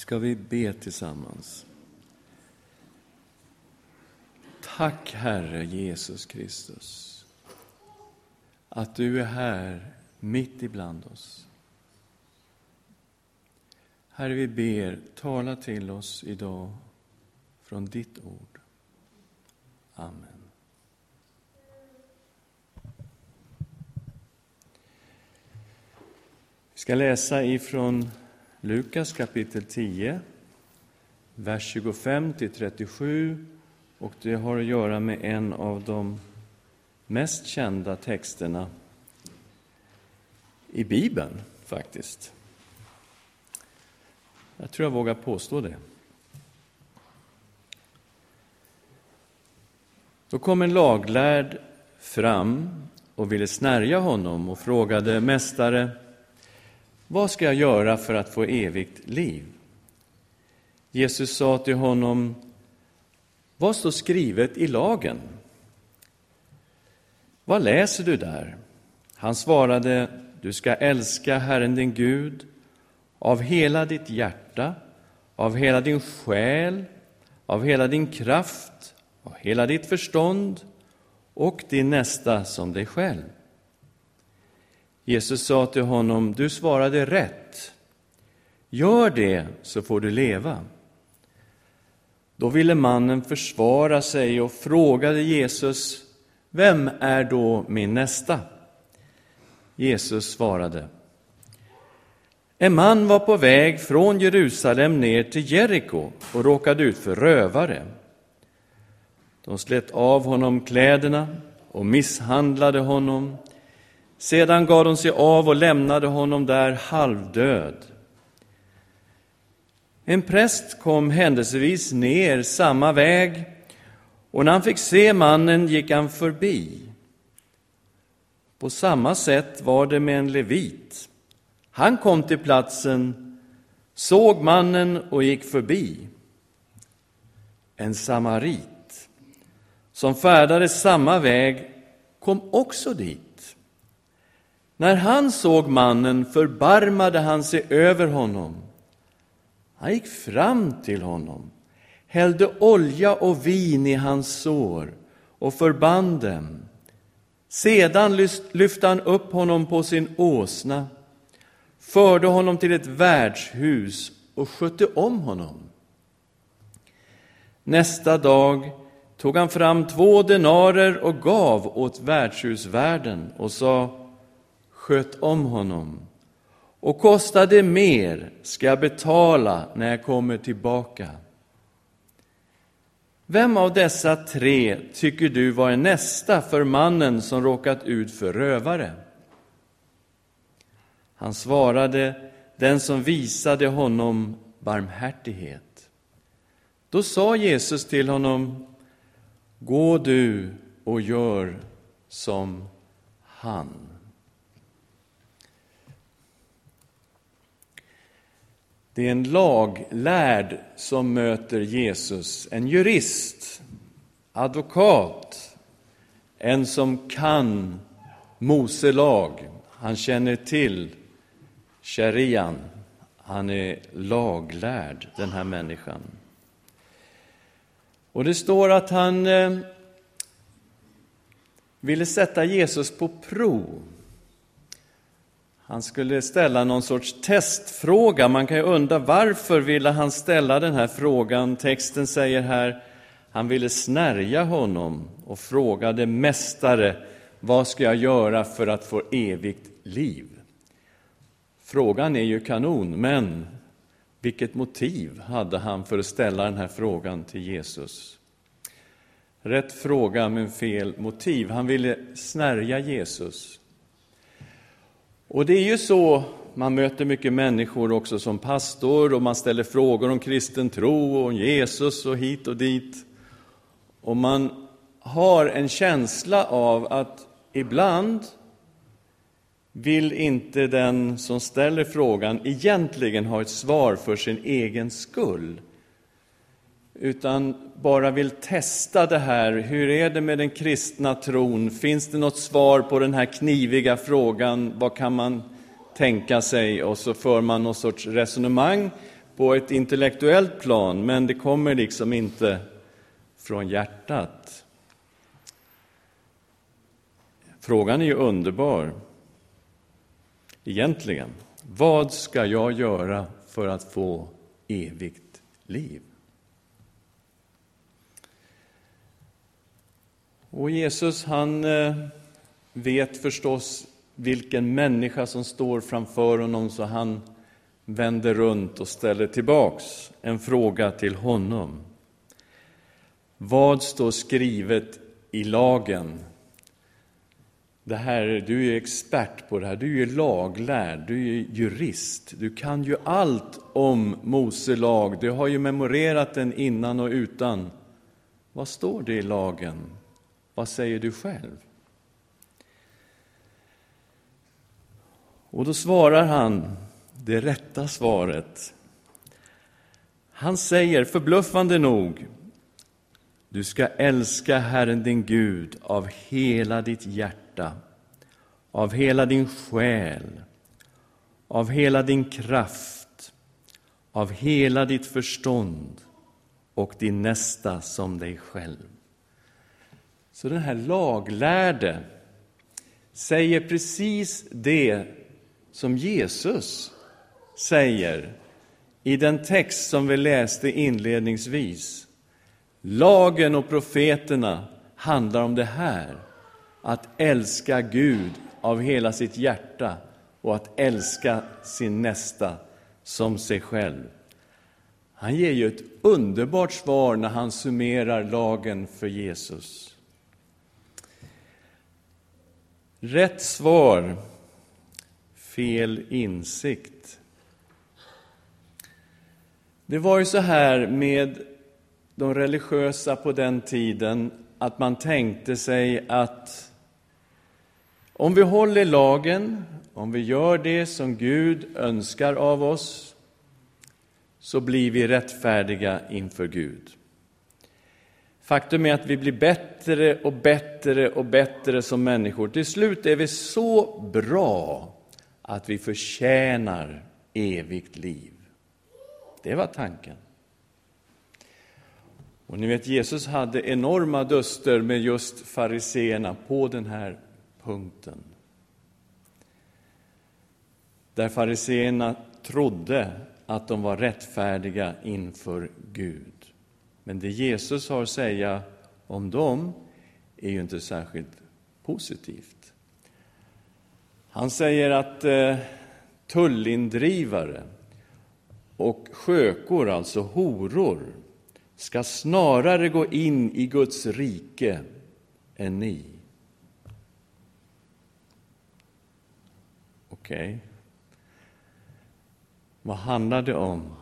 ska vi be tillsammans. Tack, Herre Jesus Kristus, att du är här mitt ibland oss. Herre, vi ber, tala till oss idag från ditt ord. Amen. Vi ska läsa ifrån Lukas kapitel 10, vers 25 till 37 och det har att göra med en av de mest kända texterna i Bibeln, faktiskt. Jag tror jag vågar påstå det. Då kom en laglärd fram och ville snärja honom och frågade Mästare, vad ska jag göra för att få evigt liv? Jesus sa till honom, vad står skrivet i lagen? Vad läser du där? Han svarade, du ska älska Herren din Gud av hela ditt hjärta, av hela din själ, av hela din kraft, av hela ditt förstånd och din nästa som dig själv. Jesus sa till honom, du svarade rätt. Gör det så får du leva. Då ville mannen försvara sig och frågade Jesus, vem är då min nästa? Jesus svarade, en man var på väg från Jerusalem ner till Jeriko och råkade ut för rövare. De slet av honom kläderna och misshandlade honom. Sedan gav de sig av och lämnade honom där halvdöd. En präst kom händelsevis ner samma väg och när han fick se mannen gick han förbi. På samma sätt var det med en levit. Han kom till platsen, såg mannen och gick förbi. En samarit som färdades samma väg kom också dit. När han såg mannen förbarmade han sig över honom. Han gick fram till honom, hällde olja och vin i hans sår och förband dem. Sedan lyfte han upp honom på sin åsna förde honom till ett värdshus och skötte om honom. Nästa dag tog han fram två denarer och gav åt värdshusvärden och sa Sköt om honom, och kostar det mer ska jag betala när jag kommer tillbaka. Vem av dessa tre tycker du var nästa för mannen som råkat ut för rövare? Han svarade, den som visade honom barmhärtighet. Då sa Jesus till honom, gå du och gör som han. Det är en laglärd som möter Jesus, en jurist, advokat, en som kan Mose lag. Han känner till sharian. Han är laglärd, den här människan. Och det står att han eh, ville sätta Jesus på prov. Han skulle ställa någon sorts testfråga. Man kan ju undra varför ville han ställa den här frågan. Texten säger här, han ville snärja honom och frågade Mästare, vad ska jag göra för att få evigt liv? Frågan är ju kanon, men vilket motiv hade han för att ställa den här frågan till Jesus? Rätt fråga, men fel motiv. Han ville snärja Jesus. Och det är ju så, man möter mycket människor också som pastor och man ställer frågor om kristen tro och om Jesus och hit och dit. Och man har en känsla av att ibland vill inte den som ställer frågan egentligen ha ett svar för sin egen skull, utan bara vill testa det här. Hur är det med den kristna tron? Finns det något svar på den här kniviga frågan? Vad kan man tänka sig? Och så för man någon sorts resonemang på ett intellektuellt plan, men det kommer liksom inte från hjärtat. Frågan är ju underbar, egentligen. Vad ska jag göra för att få evigt liv? Och Jesus, han eh, vet förstås vilken människa som står framför honom, så han vänder runt och ställer tillbaks en fråga till honom. Vad står skrivet i lagen? Det här, du är expert på det här, du är laglärd, du är jurist, du kan ju allt om Mose lag, du har ju memorerat den innan och utan. Vad står det i lagen? Vad säger du själv? Och då svarar han det rätta svaret. Han säger förbluffande nog du ska älska Herren din Gud av hela ditt hjärta, av hela din själ, av hela din kraft, av hela ditt förstånd och din nästa som dig själv. Så den här laglärde säger precis det som Jesus säger i den text som vi läste inledningsvis. Lagen och profeterna handlar om det här, att älska Gud av hela sitt hjärta och att älska sin nästa som sig själv. Han ger ju ett underbart svar när han summerar lagen för Jesus. Rätt svar, fel insikt. Det var ju så här med de religiösa på den tiden att man tänkte sig att om vi håller lagen, om vi gör det som Gud önskar av oss, så blir vi rättfärdiga inför Gud. Faktum är att vi blir bättre och bättre och bättre som människor. Till slut är vi så bra att vi förtjänar evigt liv. Det var tanken. Och ni vet, Jesus hade enorma duster med just fariseerna på den här punkten. Där fariseerna trodde att de var rättfärdiga inför Gud. Men det Jesus har att säga om dem är ju inte särskilt positivt. Han säger att eh, tullindrivare och skökor, alltså horor, ska snarare gå in i Guds rike än ni. Okej. Okay. Vad handlar det om?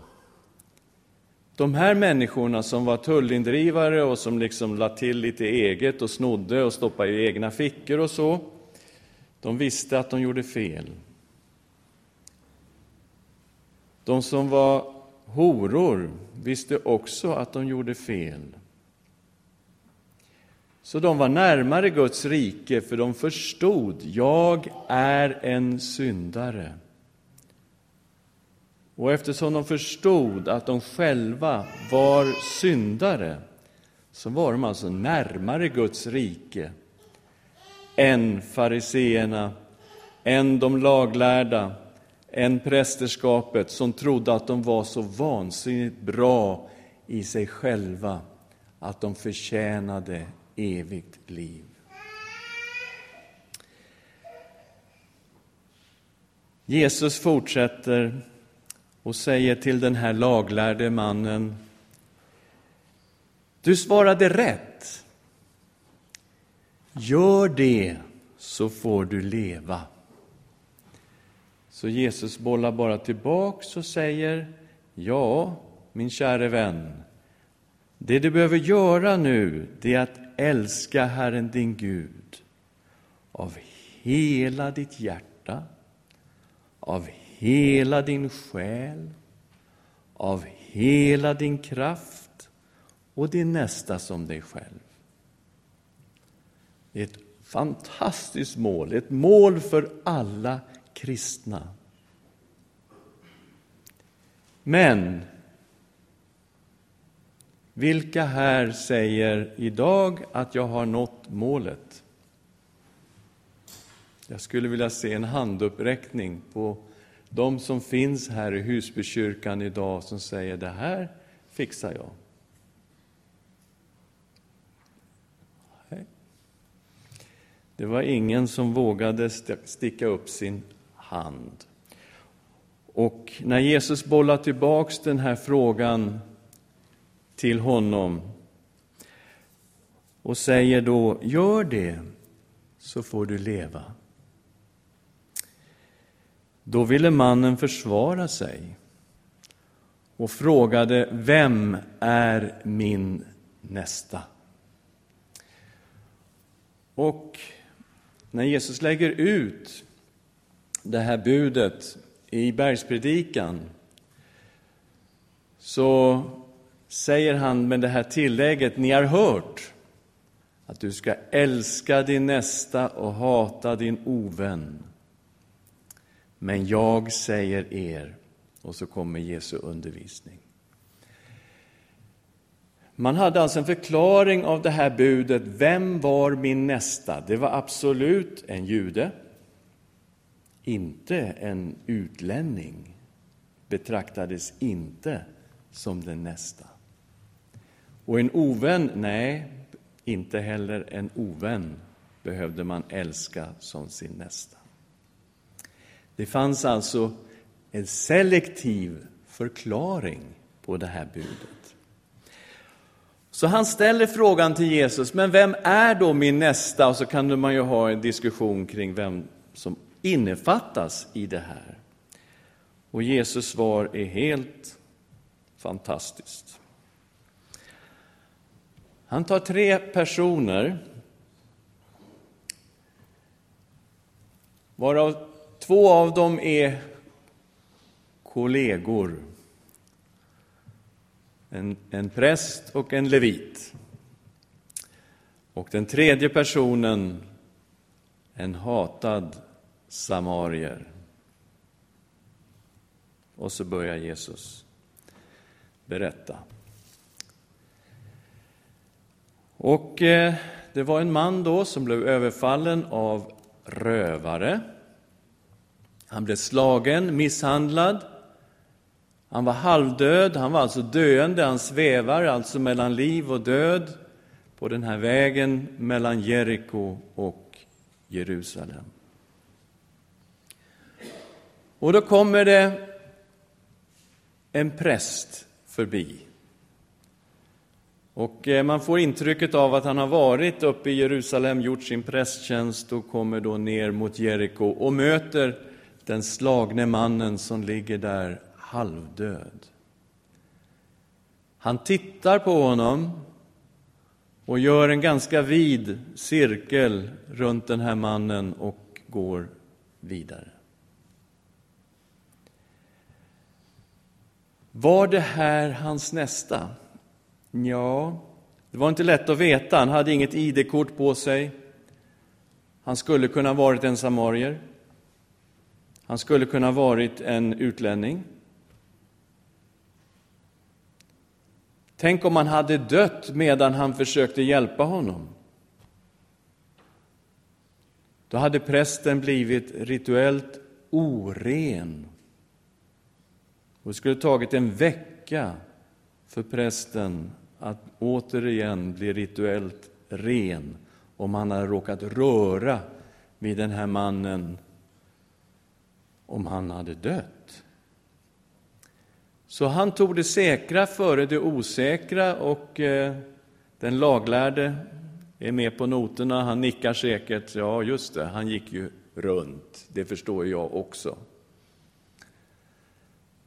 De här människorna som var tullindrivare och som liksom la till lite eget och snodde och stoppade i egna fickor och så, de visste att de gjorde fel. De som var horor visste också att de gjorde fel. Så de var närmare Guds rike, för de förstod, jag är en syndare. Och eftersom de förstod att de själva var syndare, så var de alltså närmare Guds rike än fariseerna, än de laglärda, än prästerskapet som trodde att de var så vansinnigt bra i sig själva att de förtjänade evigt liv. Jesus fortsätter och säger till den här laglärde mannen Du svarade rätt. Gör det, så får du leva. Så Jesus bollar bara tillbaks och säger Ja, min käre vän, det du behöver göra nu, det är att älska Herren din Gud av hela ditt hjärta, av hela din själ, av hela din kraft och din nästa som dig själv. Det är ett fantastiskt mål, ett mål för alla kristna. Men vilka här säger idag att jag har nått målet? Jag skulle vilja se en handuppräckning på de som finns här i Husbykyrkan idag som säger det här fixar jag. Det var ingen som vågade sticka upp sin hand. Och när Jesus bollar tillbaks den här frågan till honom och säger då, gör det så får du leva. Då ville mannen försvara sig och frågade, vem är min nästa? Och när Jesus lägger ut det här budet i bergspredikan så säger han med det här tillägget, ni har hört att du ska älska din nästa och hata din ovän. Men jag säger er, och så kommer Jesu undervisning. Man hade alltså en förklaring av det här budet. Vem var min nästa? Det var absolut en jude, inte en utlänning. Betraktades inte som den nästa. Och en ovän, nej, inte heller en ovän behövde man älska som sin nästa. Det fanns alltså en selektiv förklaring på det här budet. Så han ställer frågan till Jesus, men vem är då min nästa? Och så kan man ju ha en diskussion kring vem som innefattas i det här. Och Jesus svar är helt fantastiskt. Han tar tre personer, varav två av dem är kollegor. En, en präst och en levit. Och den tredje personen, en hatad samarier. Och så börjar Jesus berätta. Och eh, det var en man då som blev överfallen av rövare. Han blev slagen, misshandlad. Han var halvdöd, han var alltså döende, han svävar alltså mellan liv och död på den här vägen mellan Jeriko och Jerusalem. Och då kommer det en präst förbi. Och eh, man får intrycket av att han har varit uppe i Jerusalem, gjort sin prästtjänst och kommer då ner mot Jeriko och möter den slagne mannen som ligger där halvdöd. Han tittar på honom och gör en ganska vid cirkel runt den här mannen och går vidare. Var det här hans nästa? Ja, det var inte lätt att veta. Han hade inget ID-kort på sig. Han skulle kunna ha varit en samarier. Han skulle kunna ha varit en utlänning. Tänk om han hade dött medan han försökte hjälpa honom. Då hade prästen blivit rituellt oren. Och det skulle tagit en vecka för prästen att återigen bli rituellt ren om han hade råkat röra vid den här mannen om han hade dött. Så han tog det säkra före det osäkra och eh, den laglärde är med på noterna. Han nickar säkert. Ja, just det, han gick ju runt. Det förstår jag också.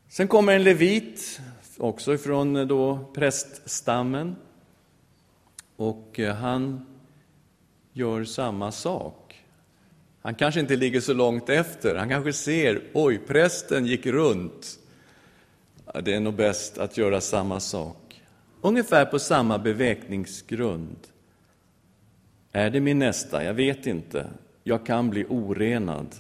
Sen kommer en levit, också från eh, då präststammen. Och eh, han gör samma sak. Han kanske inte ligger så långt efter. Han kanske ser, oj, prästen gick runt. Det är nog bäst att göra samma sak. Ungefär på samma bevekningsgrund. Är det min nästa? Jag vet inte. Jag kan bli orenad.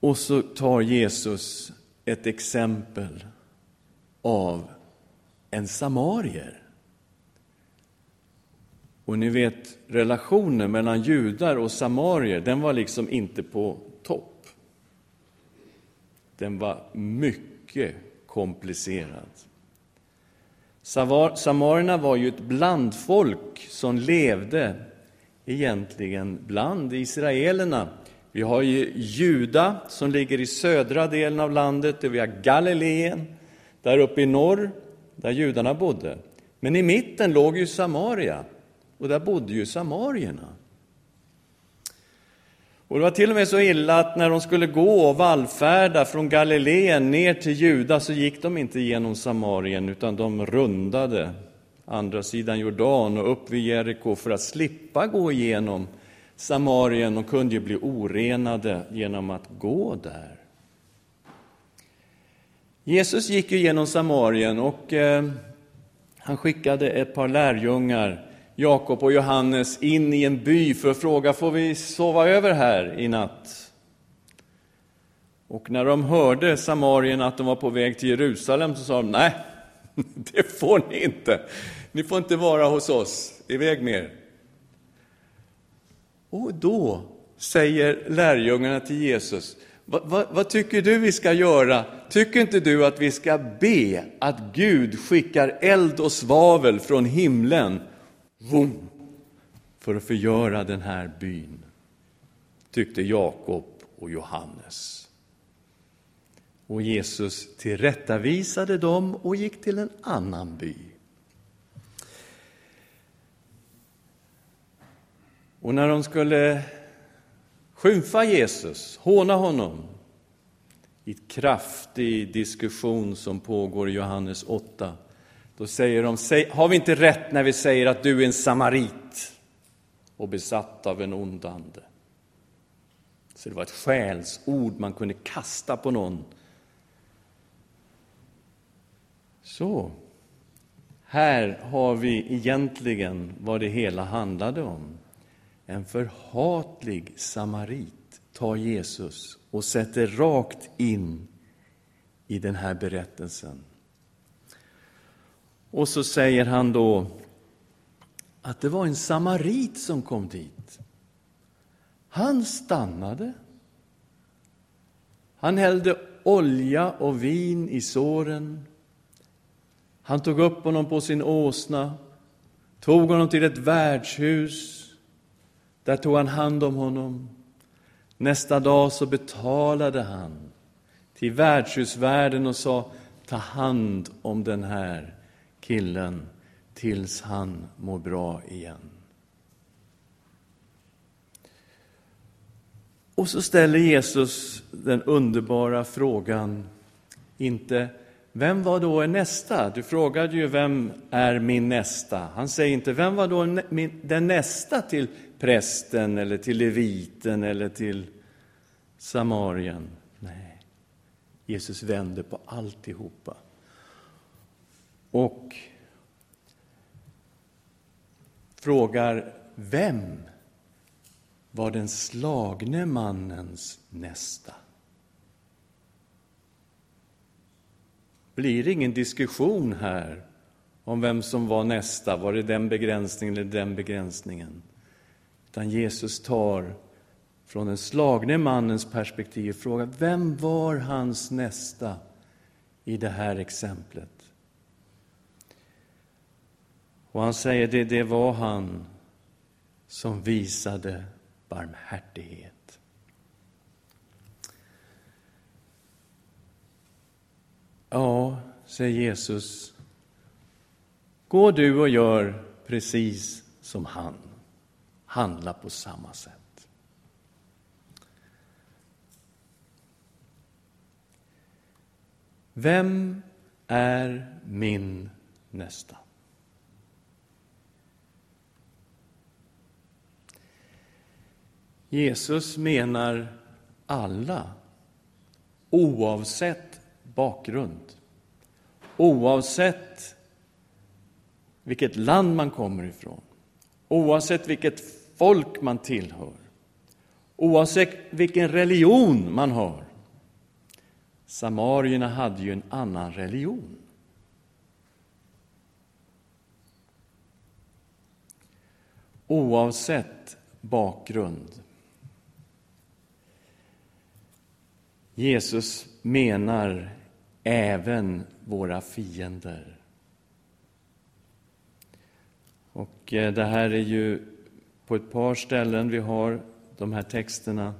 Och så tar Jesus ett exempel av en samarier. Och ni vet, relationen mellan judar och samarier, den var liksom inte på topp. Den var mycket komplicerad. Samarierna var ju ett blandfolk som levde egentligen bland israelerna. Vi har ju Juda som ligger i södra delen av landet, och vi har Galileen där uppe i norr, där judarna bodde. Men i mitten låg ju Samaria, och där bodde ju samarierna. Och det var till och med så illa att när de skulle gå och vallfärda från Galileen ner till Juda så gick de inte genom Samarien utan de rundade andra sidan Jordan och upp vid Jeriko för att slippa gå igenom Samarien. De kunde ju bli orenade genom att gå där. Jesus gick ju genom Samarien och eh, han skickade ett par lärjungar Jakob och Johannes in i en by för att fråga, får vi sova över här i natt? Och när de hörde samarierna att de var på väg till Jerusalem så sa de, nej, det får ni inte. Ni får inte vara hos oss, iväg med er. Och då säger lärjungarna till Jesus, vad, vad, vad, tycker du vi ska göra? Tycker inte du att vi ska be att Gud skickar eld och svavel från himlen Vum, för att förgöra den här byn, tyckte Jakob och Johannes. Och Jesus tillrättavisade dem och gick till en annan by. Och när de skulle skymfa Jesus, håna honom, i ett kraftig diskussion som pågår i Johannes 8, då säger de, har vi inte rätt när vi säger att du är en samarit och besatt av en ond ande? Så det var ett skällsord man kunde kasta på någon. Så, här har vi egentligen vad det hela handlade om. En förhatlig samarit tar Jesus och sätter rakt in i den här berättelsen. Och så säger han då att det var en samarit som kom dit. Han stannade. Han hällde olja och vin i såren. Han tog upp honom på sin åsna, tog honom till ett värdshus. Där tog han hand om honom. Nästa dag så betalade han till värdshusvärden och sa, ta hand om den här killen tills han mår bra igen. Och så ställer Jesus den underbara frågan, inte vem var då en nästa? Du frågade ju vem är min nästa? Han säger inte vem var då den nästa till prästen eller till leviten eller till samarien? Nej, Jesus vänder på alltihopa. Och frågar vem var den slagne mannens nästa? blir ingen diskussion här om vem som var nästa, var det den begränsningen eller den begränsningen? Utan Jesus tar från den slagne mannens perspektiv och frågar vem var hans nästa i det här exemplet? Och han säger det, det var han som visade barmhärtighet. Ja, säger Jesus, gå du och gör precis som han. Handla på samma sätt. Vem är min nästa? Jesus menar alla, oavsett bakgrund. Oavsett vilket land man kommer ifrån, oavsett vilket folk man tillhör, oavsett vilken religion man har, Samarierna hade ju en annan religion. Oavsett bakgrund. Jesus menar även våra fiender. Och eh, det här är ju på ett par ställen vi har de här texterna.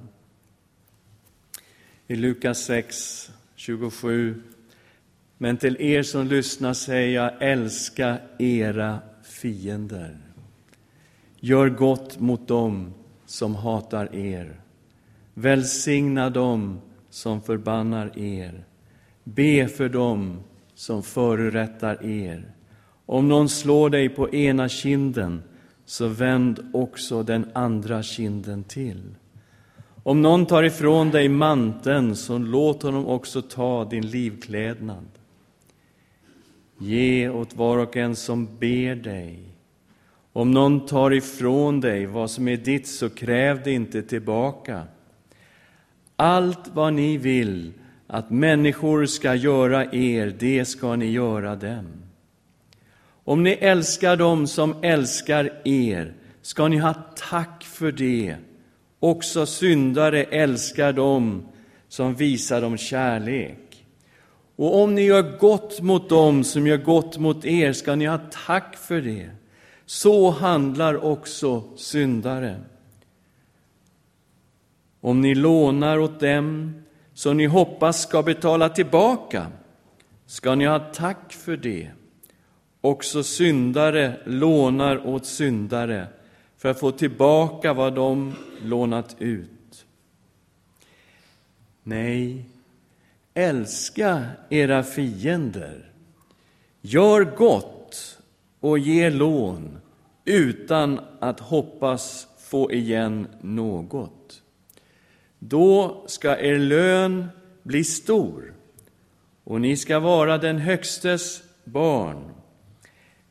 I Lukas 6, 27. Men till er som lyssnar säger jag, älska era fiender. Gör gott mot dem som hatar er. Välsigna dem som förbannar er. Be för dem som förorättar er. Om någon slår dig på ena kinden, så vänd också den andra kinden till. Om någon tar ifrån dig manteln, så låt honom också ta din livklädnad. Ge åt var och en som ber dig. Om någon tar ifrån dig vad som är ditt, så kräv det inte tillbaka. Allt vad ni vill att människor ska göra er, det ska ni göra dem. Om ni älskar dem som älskar er ska ni ha tack för det. Också syndare älskar dem som visar dem kärlek. Och om ni gör gott mot dem som gör gott mot er ska ni ha tack för det. Så handlar också syndare. Om ni lånar åt dem som ni hoppas ska betala tillbaka ska ni ha tack för det. Också syndare lånar åt syndare för att få tillbaka vad de lånat ut. Nej, älska era fiender. Gör gott och ge lån utan att hoppas få igen något. Då ska er lön bli stor och ni ska vara den Högstes barn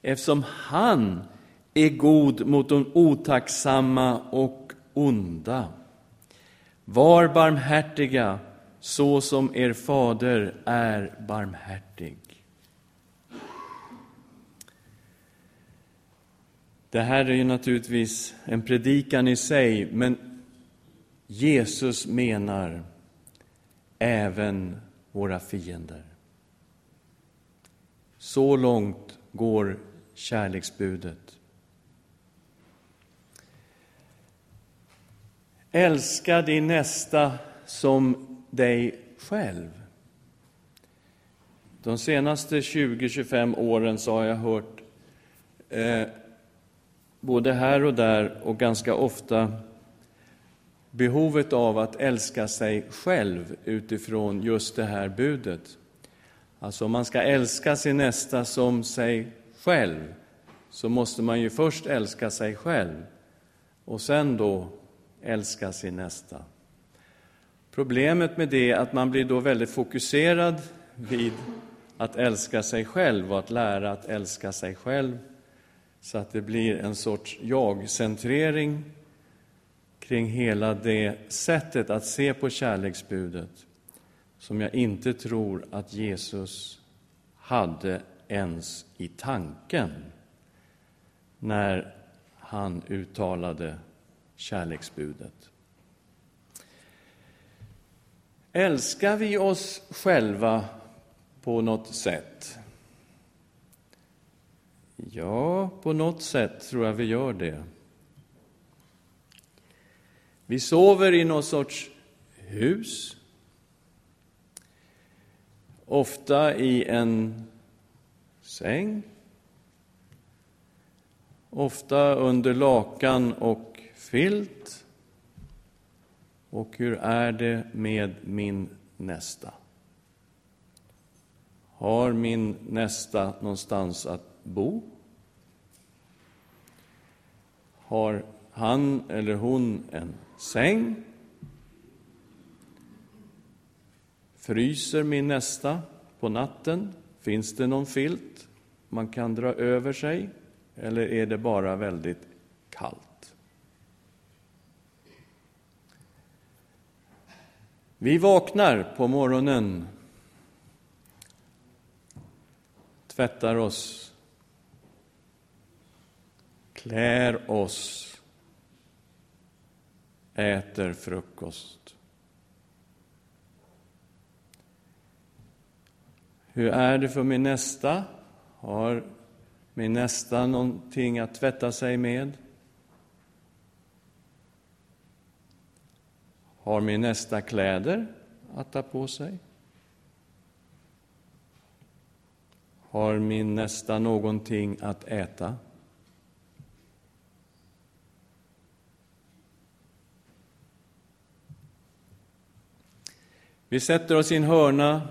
eftersom han är god mot de otacksamma och onda. Var barmhärtiga så som er fader är barmhärtig. Det här är ju naturligtvis en predikan i sig, men Jesus menar även våra fiender. Så långt går kärleksbudet. Älska din nästa som dig själv. De senaste 20-25 åren så har jag hört eh, både här och där och ganska ofta behovet av att älska sig själv utifrån just det här budet. Alltså om man ska älska sin nästa som sig själv så måste man ju först älska sig själv och sen då älska sin nästa. Problemet med det är att man blir då väldigt fokuserad vid att älska sig själv och att lära att älska sig själv så att det blir en sorts jag-centrering kring hela det sättet att se på kärleksbudet som jag inte tror att Jesus hade ens i tanken när han uttalade kärleksbudet. Älskar vi oss själva på något sätt? Ja, på något sätt tror jag vi gör det. Vi sover i någon sorts hus, ofta i en säng, ofta under lakan och filt. Och hur är det med min nästa? Har min nästa någonstans att bo? Har han eller hon en säng, fryser min nästa på natten? Finns det någon filt man kan dra över sig, eller är det bara väldigt kallt? Vi vaknar på morgonen, tvättar oss, klär oss äter frukost. Hur är det för min nästa? Har min nästa någonting att tvätta sig med? Har min nästa kläder att ta på sig? Har min nästa någonting att äta? Vi sätter oss i en hörna,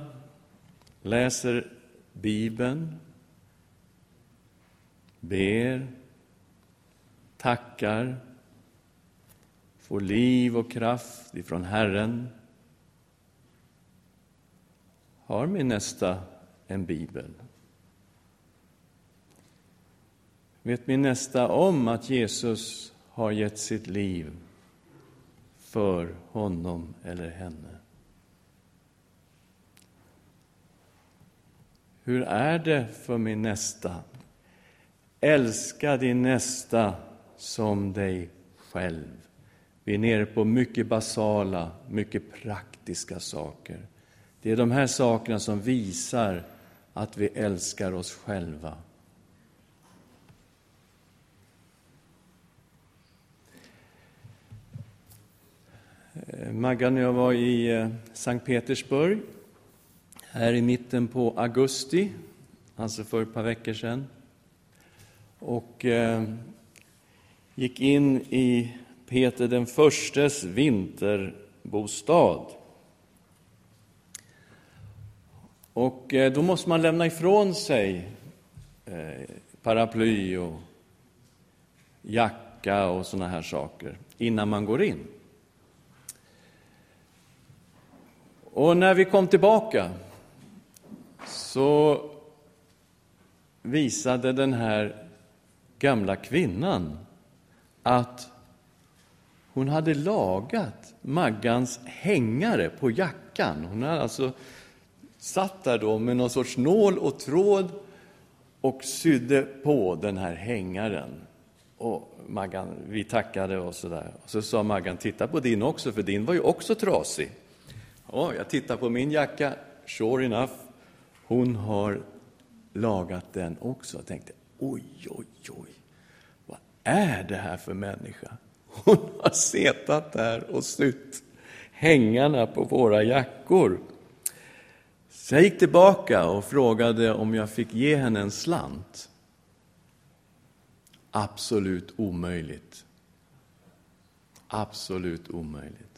läser Bibeln, ber, tackar, får liv och kraft ifrån Herren. Har min nästa en bibel? Vet min nästa om att Jesus har gett sitt liv för honom eller henne? Hur är det för min nästa? Älska din nästa som dig själv. Vi är nere på mycket basala, mycket praktiska saker. Det är de här sakerna som visar att vi älskar oss själva. Eh, Maggan och jag var i eh, Sankt Petersburg här i mitten på augusti, alltså för ett par veckor sedan. Och eh, gick in i Peter den förstes vinterbostad. Och eh, då måste man lämna ifrån sig eh, paraply och jacka och sådana här saker innan man går in. Och när vi kom tillbaka så visade den här gamla kvinnan att hon hade lagat Maggans hängare på jackan. Hon hade alltså satt där då med någon sorts nål och tråd och sydde på den här hängaren. Och Maggan, vi tackade och så där. Och så sa Maggan, titta på din också, för din var ju också trasig. Ja, jag tittar på min jacka, sure enough, hon har lagat den också. Jag tänkte, oj, oj, oj, vad är det här för människa? Hon har setat där och sytt hängarna på våra jackor. Så jag gick tillbaka och frågade om jag fick ge henne en slant. Absolut omöjligt. Absolut omöjligt.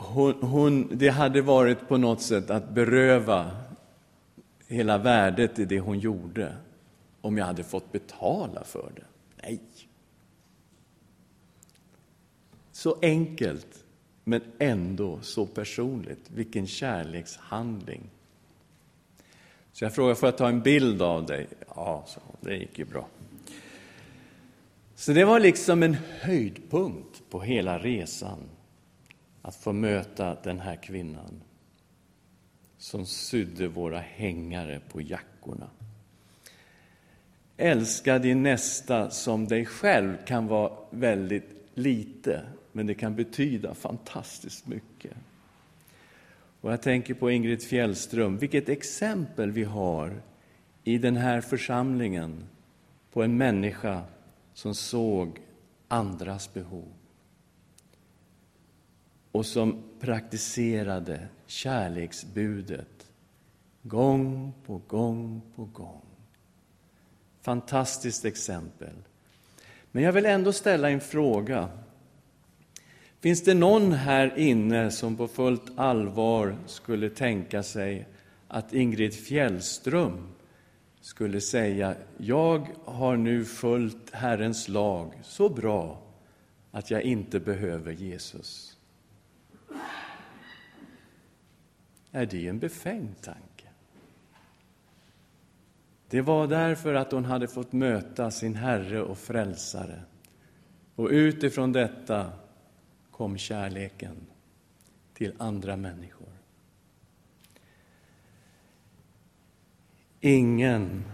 Hon, hon, det hade varit på något sätt att beröva hela värdet i det hon gjorde om jag hade fått betala för det. Nej. Så enkelt, men ändå så personligt. Vilken kärlekshandling. Så jag frågade, får jag ta en bild av dig? Ja, så, det gick ju bra. Så det var liksom en höjdpunkt på hela resan att få möta den här kvinnan som sydde våra hängare på jackorna. Älska din nästa som dig själv kan vara väldigt lite, men det kan betyda fantastiskt mycket. Och jag tänker på Ingrid Fjällström, vilket exempel vi har i den här församlingen på en människa som såg andras behov och som praktiserade kärleksbudet gång på gång på gång. Fantastiskt exempel. Men jag vill ändå ställa en fråga. Finns det någon här inne som på fullt allvar skulle tänka sig att Ingrid Fjällström skulle säga jag har nu följt Herrens lag så bra att jag inte behöver Jesus? Är det en befängd tanke? Det var därför att hon hade fått möta sin Herre och Frälsare. Och utifrån detta kom kärleken till andra människor. Ingen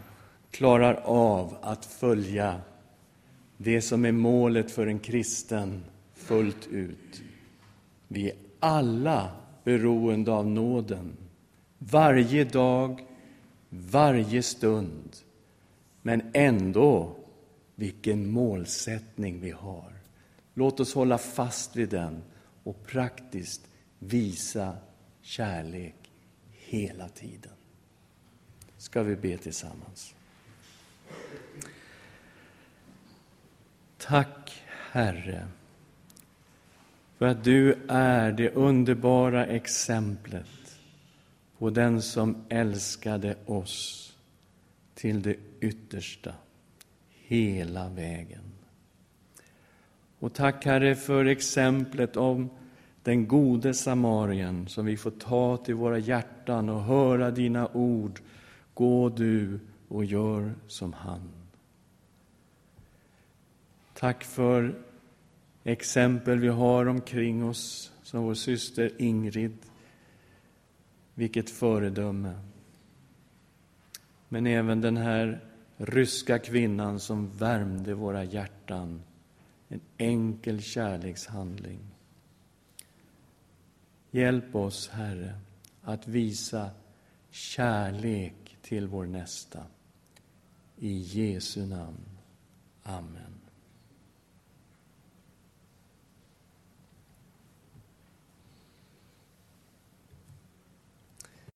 klarar av att följa det som är målet för en kristen fullt ut. Vi är alla beroende av nåden, varje dag, varje stund. Men ändå, vilken målsättning vi har. Låt oss hålla fast vid den och praktiskt visa kärlek hela tiden. Ska vi be tillsammans? Tack, Herre, för att du är det underbara exemplet på den som älskade oss till det yttersta, hela vägen. Och tack, Herre, för exemplet om den gode samarien som vi får ta till våra hjärtan och höra dina ord. Gå du och gör som han. Tack för exempel vi har omkring oss, som vår syster Ingrid. Vilket föredöme! Men även den här ryska kvinnan som värmde våra hjärtan. En enkel kärlekshandling. Hjälp oss, Herre, att visa kärlek till vår nästa. I Jesu namn. Amen.